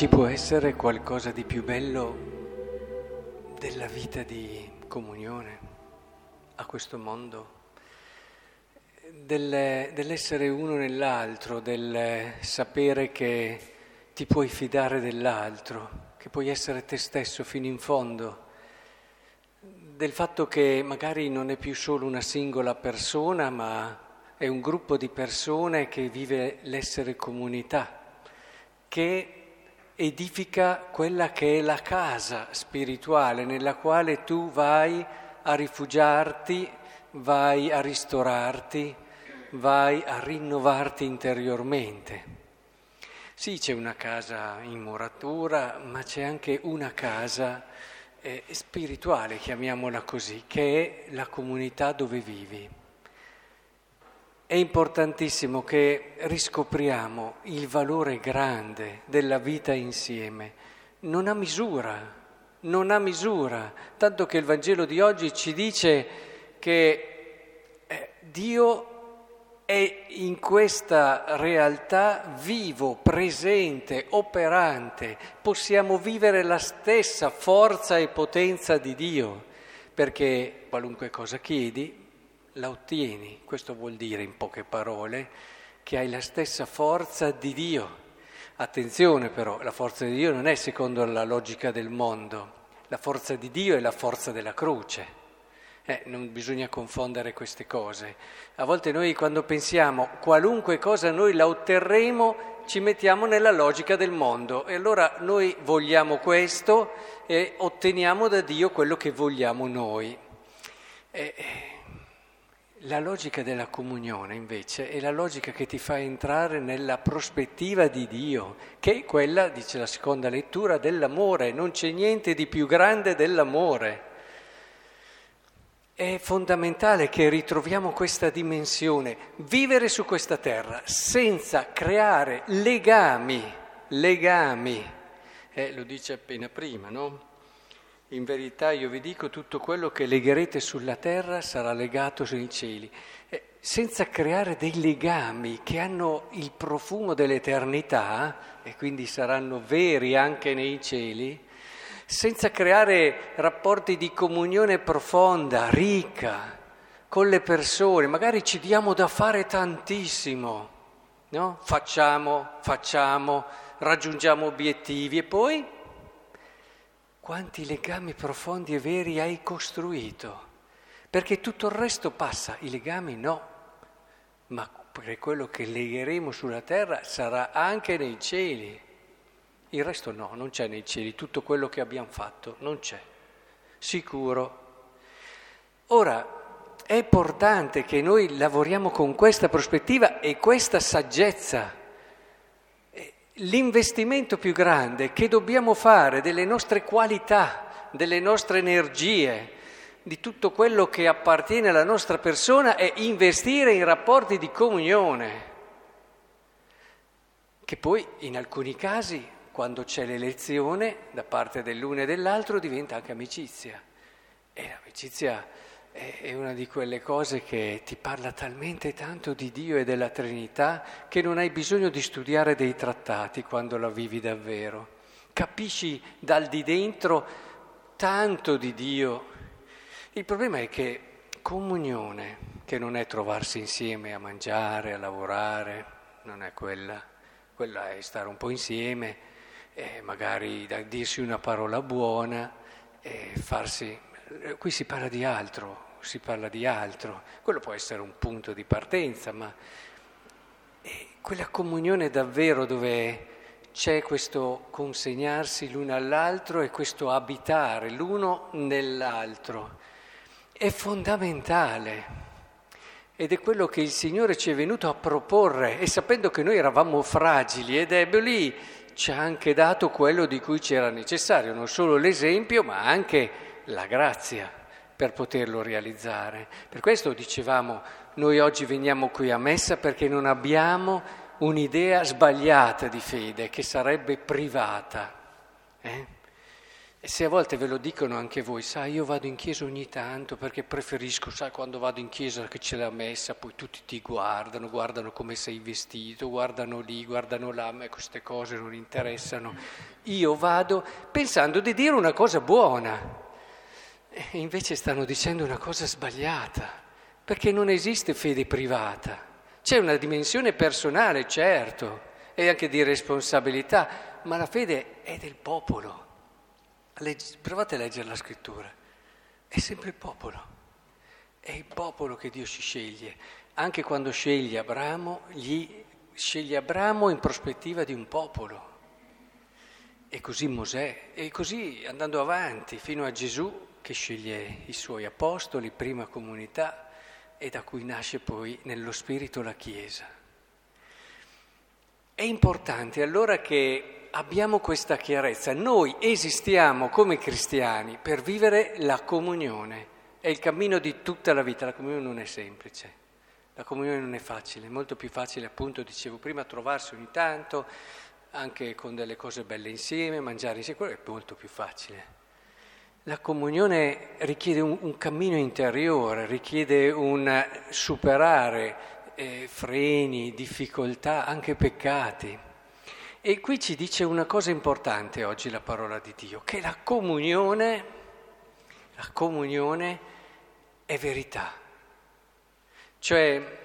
ci può essere qualcosa di più bello della vita di comunione a questo mondo? Del, dell'essere uno nell'altro, del sapere che ti puoi fidare dell'altro, che puoi essere te stesso fino in fondo, del fatto che magari non è più solo una singola persona, ma è un gruppo di persone che vive l'essere comunità che edifica quella che è la casa spirituale nella quale tu vai a rifugiarti, vai a ristorarti, vai a rinnovarti interiormente. Sì, c'è una casa in muratura, ma c'è anche una casa eh, spirituale, chiamiamola così, che è la comunità dove vivi. È importantissimo che riscopriamo il valore grande della vita insieme. Non ha misura, non ha misura, tanto che il Vangelo di oggi ci dice che eh, Dio è in questa realtà vivo, presente, operante. Possiamo vivere la stessa forza e potenza di Dio, perché qualunque cosa chiedi, la ottieni. Questo vuol dire, in poche parole, che hai la stessa forza di Dio. Attenzione però, la forza di Dio non è secondo la logica del mondo, la forza di Dio è la forza della croce. Eh, non bisogna confondere queste cose. A volte noi quando pensiamo qualunque cosa noi la otterremo, ci mettiamo nella logica del mondo e allora noi vogliamo questo e otteniamo da Dio quello che vogliamo noi. Eh, la logica della comunione invece è la logica che ti fa entrare nella prospettiva di Dio, che è quella, dice la seconda lettura, dell'amore. Non c'è niente di più grande dell'amore. È fondamentale che ritroviamo questa dimensione, vivere su questa terra senza creare legami, legami. Eh, lo dice appena prima, no? In verità io vi dico tutto quello che legherete sulla terra sarà legato sui cieli, eh, senza creare dei legami che hanno il profumo dell'eternità e quindi saranno veri anche nei cieli, senza creare rapporti di comunione profonda, ricca, con le persone, magari ci diamo da fare tantissimo, no? Facciamo, facciamo, raggiungiamo obiettivi e poi quanti legami profondi e veri hai costruito, perché tutto il resto passa, i legami no, ma quello che legheremo sulla terra sarà anche nei cieli. Il resto no, non c'è nei cieli, tutto quello che abbiamo fatto non c'è, sicuro. Ora, è importante che noi lavoriamo con questa prospettiva e questa saggezza l'investimento più grande che dobbiamo fare delle nostre qualità, delle nostre energie, di tutto quello che appartiene alla nostra persona è investire in rapporti di comunione, che poi in alcuni casi, quando c'è l'elezione da parte dell'uno e dell'altro, diventa anche amicizia. E l'amicizia è una di quelle cose che ti parla talmente tanto di Dio e della Trinità che non hai bisogno di studiare dei trattati quando la vivi davvero. Capisci dal di dentro tanto di Dio. Il problema è che comunione, che non è trovarsi insieme a mangiare, a lavorare, non è quella, quella è stare un po' insieme, magari dirsi una parola buona farsi eh, qui si parla di altro, si parla di altro, quello può essere un punto di partenza, ma quella comunione davvero dove c'è questo consegnarsi l'uno all'altro e questo abitare l'uno nell'altro è fondamentale. Ed è quello che il Signore ci è venuto a proporre e sapendo che noi eravamo fragili e deboli, ci ha anche dato quello di cui c'era necessario, non solo l'esempio, ma anche la grazia per poterlo realizzare. Per questo dicevamo, noi oggi veniamo qui a messa perché non abbiamo un'idea sbagliata di fede che sarebbe privata. Eh? E se a volte ve lo dicono anche voi, sai, io vado in chiesa ogni tanto perché preferisco, sai, quando vado in chiesa che c'è la messa, poi tutti ti guardano, guardano come sei vestito, guardano lì, guardano là, a me queste cose non interessano. Io vado pensando di dire una cosa buona e invece stanno dicendo una cosa sbagliata, perché non esiste fede privata. C'è una dimensione personale, certo, e anche di responsabilità, ma la fede è del popolo. Legge, provate a leggere la scrittura, è sempre il popolo, è il popolo che Dio ci sceglie. Anche quando sceglie Abramo, gli sceglie Abramo in prospettiva di un popolo. E così Mosè, e così andando avanti fino a Gesù che sceglie i suoi apostoli, prima comunità, e da cui nasce poi nello Spirito la Chiesa. È importante allora che abbiamo questa chiarezza. Noi esistiamo come cristiani per vivere la comunione. È il cammino di tutta la vita. La comunione non è semplice. La comunione non è facile, è molto più facile, appunto, dicevo prima, trovarsi ogni tanto, anche con delle cose belle insieme, mangiare insieme, quello è molto più facile. La comunione richiede un, un cammino interiore, richiede un superare eh, freni, difficoltà, anche peccati. E qui ci dice una cosa importante oggi la parola di Dio, che la comunione, la comunione è verità. Cioè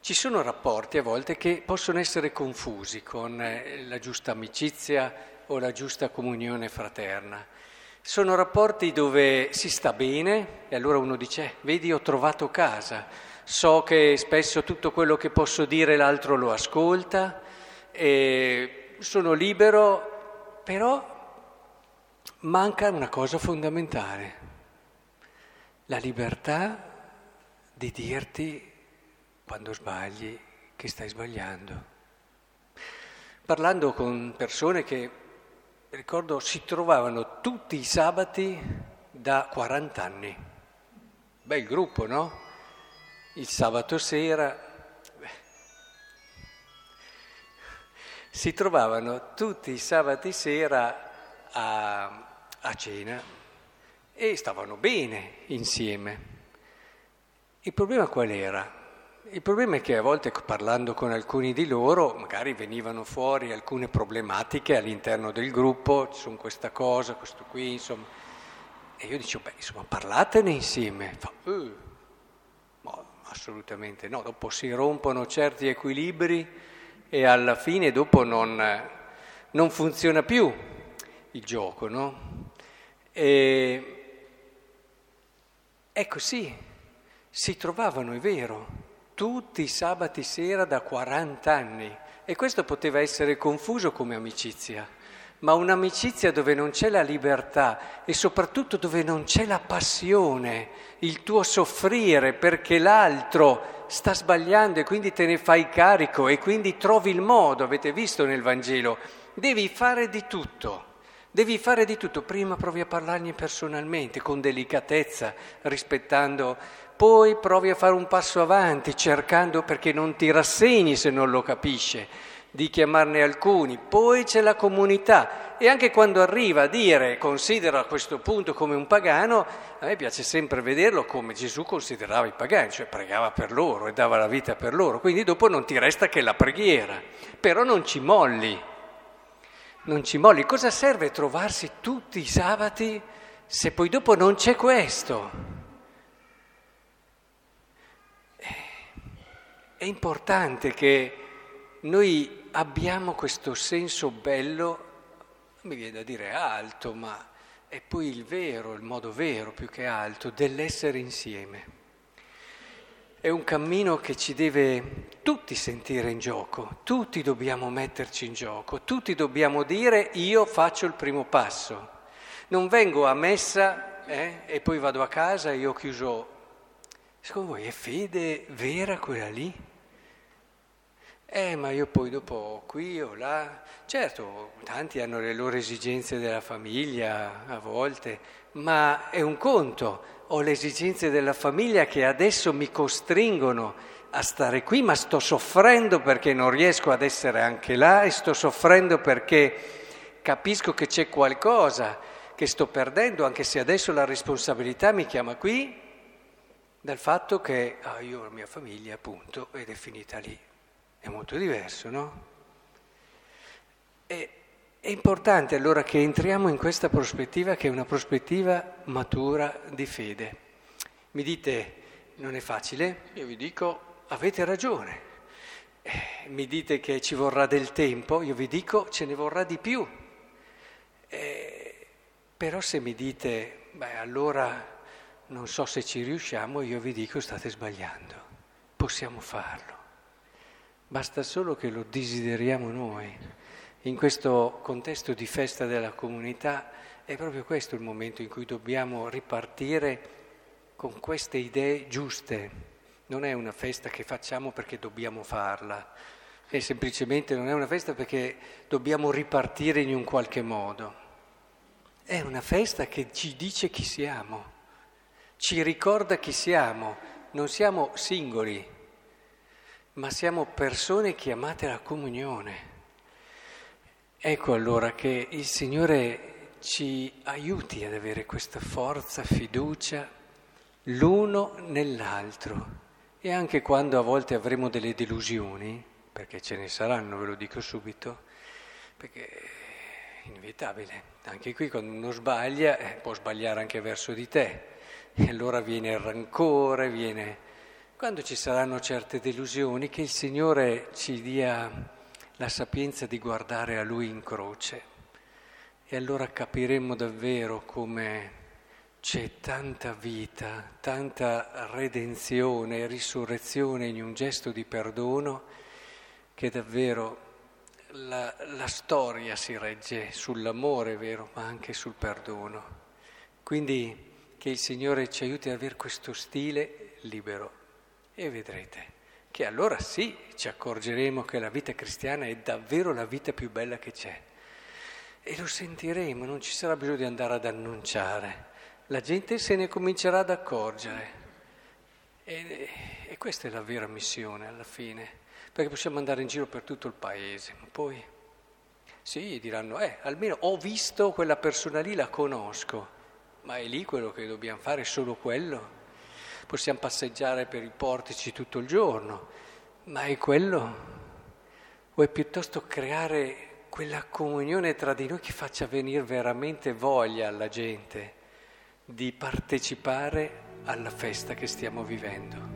ci sono rapporti a volte che possono essere confusi con eh, la giusta amicizia o la giusta comunione fraterna. Sono rapporti dove si sta bene e allora uno dice, eh, vedi ho trovato casa, so che spesso tutto quello che posso dire l'altro lo ascolta sono libero, però manca una cosa fondamentale, la libertà di dirti quando sbagli che stai sbagliando. Parlando con persone che, ricordo, si trovavano tutti i sabati da 40 anni. Bel gruppo, no? Il sabato sera si trovavano tutti i sabati sera a, a cena e stavano bene insieme. Il problema qual era? Il problema è che a volte parlando con alcuni di loro magari venivano fuori alcune problematiche all'interno del gruppo, sono questa cosa, questo qui, insomma. E io dicevo, beh, insomma, parlatene insieme. Fa, uh, no, assolutamente no, dopo si rompono certi equilibri e alla fine dopo non, non funziona più il gioco, no? E, è così, si trovavano, è vero, tutti i sabati sera da 40 anni e questo poteva essere confuso come amicizia, ma un'amicizia dove non c'è la libertà e soprattutto dove non c'è la passione, il tuo soffrire perché l'altro sta sbagliando e quindi te ne fai carico e quindi trovi il modo, avete visto nel Vangelo, devi fare di tutto. Devi fare di tutto, prima provi a parlargli personalmente, con delicatezza, rispettando, poi provi a fare un passo avanti, cercando perché non ti rassegni se non lo capisce, di chiamarne alcuni, poi c'è la comunità. E anche quando arriva a dire considera a questo punto come un pagano, a me piace sempre vederlo come Gesù considerava i pagani, cioè pregava per loro e dava la vita per loro, quindi dopo non ti resta che la preghiera, però non ci molli, non ci molli. Cosa serve trovarsi tutti i sabati se poi dopo non c'è questo? È importante che noi abbiamo questo senso bello, mi viene da dire alto, ma è poi il vero, il modo vero più che alto, dell'essere insieme. È un cammino che ci deve tutti sentire in gioco, tutti dobbiamo metterci in gioco, tutti dobbiamo dire io faccio il primo passo. Non vengo a messa eh, e poi vado a casa e io chiuso. Secondo voi è fede vera quella lì? Eh, ma io poi dopo qui o là, certo, tanti hanno le loro esigenze della famiglia a volte, ma è un conto, ho le esigenze della famiglia che adesso mi costringono a stare qui, ma sto soffrendo perché non riesco ad essere anche là e sto soffrendo perché capisco che c'è qualcosa che sto perdendo, anche se adesso la responsabilità mi chiama qui, dal fatto che ah, io ho la mia famiglia, appunto, ed è finita lì. È molto diverso, no? E, è importante allora che entriamo in questa prospettiva che è una prospettiva matura di fede. Mi dite, non è facile? Io vi dico, avete ragione. Eh, mi dite che ci vorrà del tempo? Io vi dico, ce ne vorrà di più. Eh, però se mi dite, beh, allora non so se ci riusciamo, io vi dico state sbagliando. Possiamo farlo. Basta solo che lo desideriamo noi. In questo contesto di festa della comunità è proprio questo il momento in cui dobbiamo ripartire con queste idee giuste. Non è una festa che facciamo perché dobbiamo farla, è semplicemente non è una festa perché dobbiamo ripartire in un qualche modo. È una festa che ci dice chi siamo, ci ricorda chi siamo. Non siamo singoli, ma siamo persone chiamate alla comunione. Ecco allora che il Signore ci aiuti ad avere questa forza, fiducia l'uno nell'altro. E anche quando a volte avremo delle delusioni, perché ce ne saranno, ve lo dico subito, perché è inevitabile, anche qui quando uno sbaglia eh, può sbagliare anche verso di te. E allora viene il rancore, viene... Quando ci saranno certe delusioni, che il Signore ci dia la sapienza di guardare a Lui in croce e allora capiremo davvero come c'è tanta vita, tanta redenzione e risurrezione in un gesto di perdono che davvero la, la storia si regge sull'amore, vero, ma anche sul perdono. Quindi che il Signore ci aiuti ad avere questo stile libero e vedrete che allora sì ci accorgeremo che la vita cristiana è davvero la vita più bella che c'è. E lo sentiremo, non ci sarà bisogno di andare ad annunciare, la gente se ne comincerà ad accorgere. E, e questa è la vera missione alla fine, perché possiamo andare in giro per tutto il paese, ma poi sì, diranno, eh, almeno ho visto quella persona lì, la conosco, ma è lì quello che dobbiamo fare, solo quello possiamo passeggiare per i portici tutto il giorno, ma è quello? O è piuttosto creare quella comunione tra di noi che faccia venire veramente voglia alla gente di partecipare alla festa che stiamo vivendo?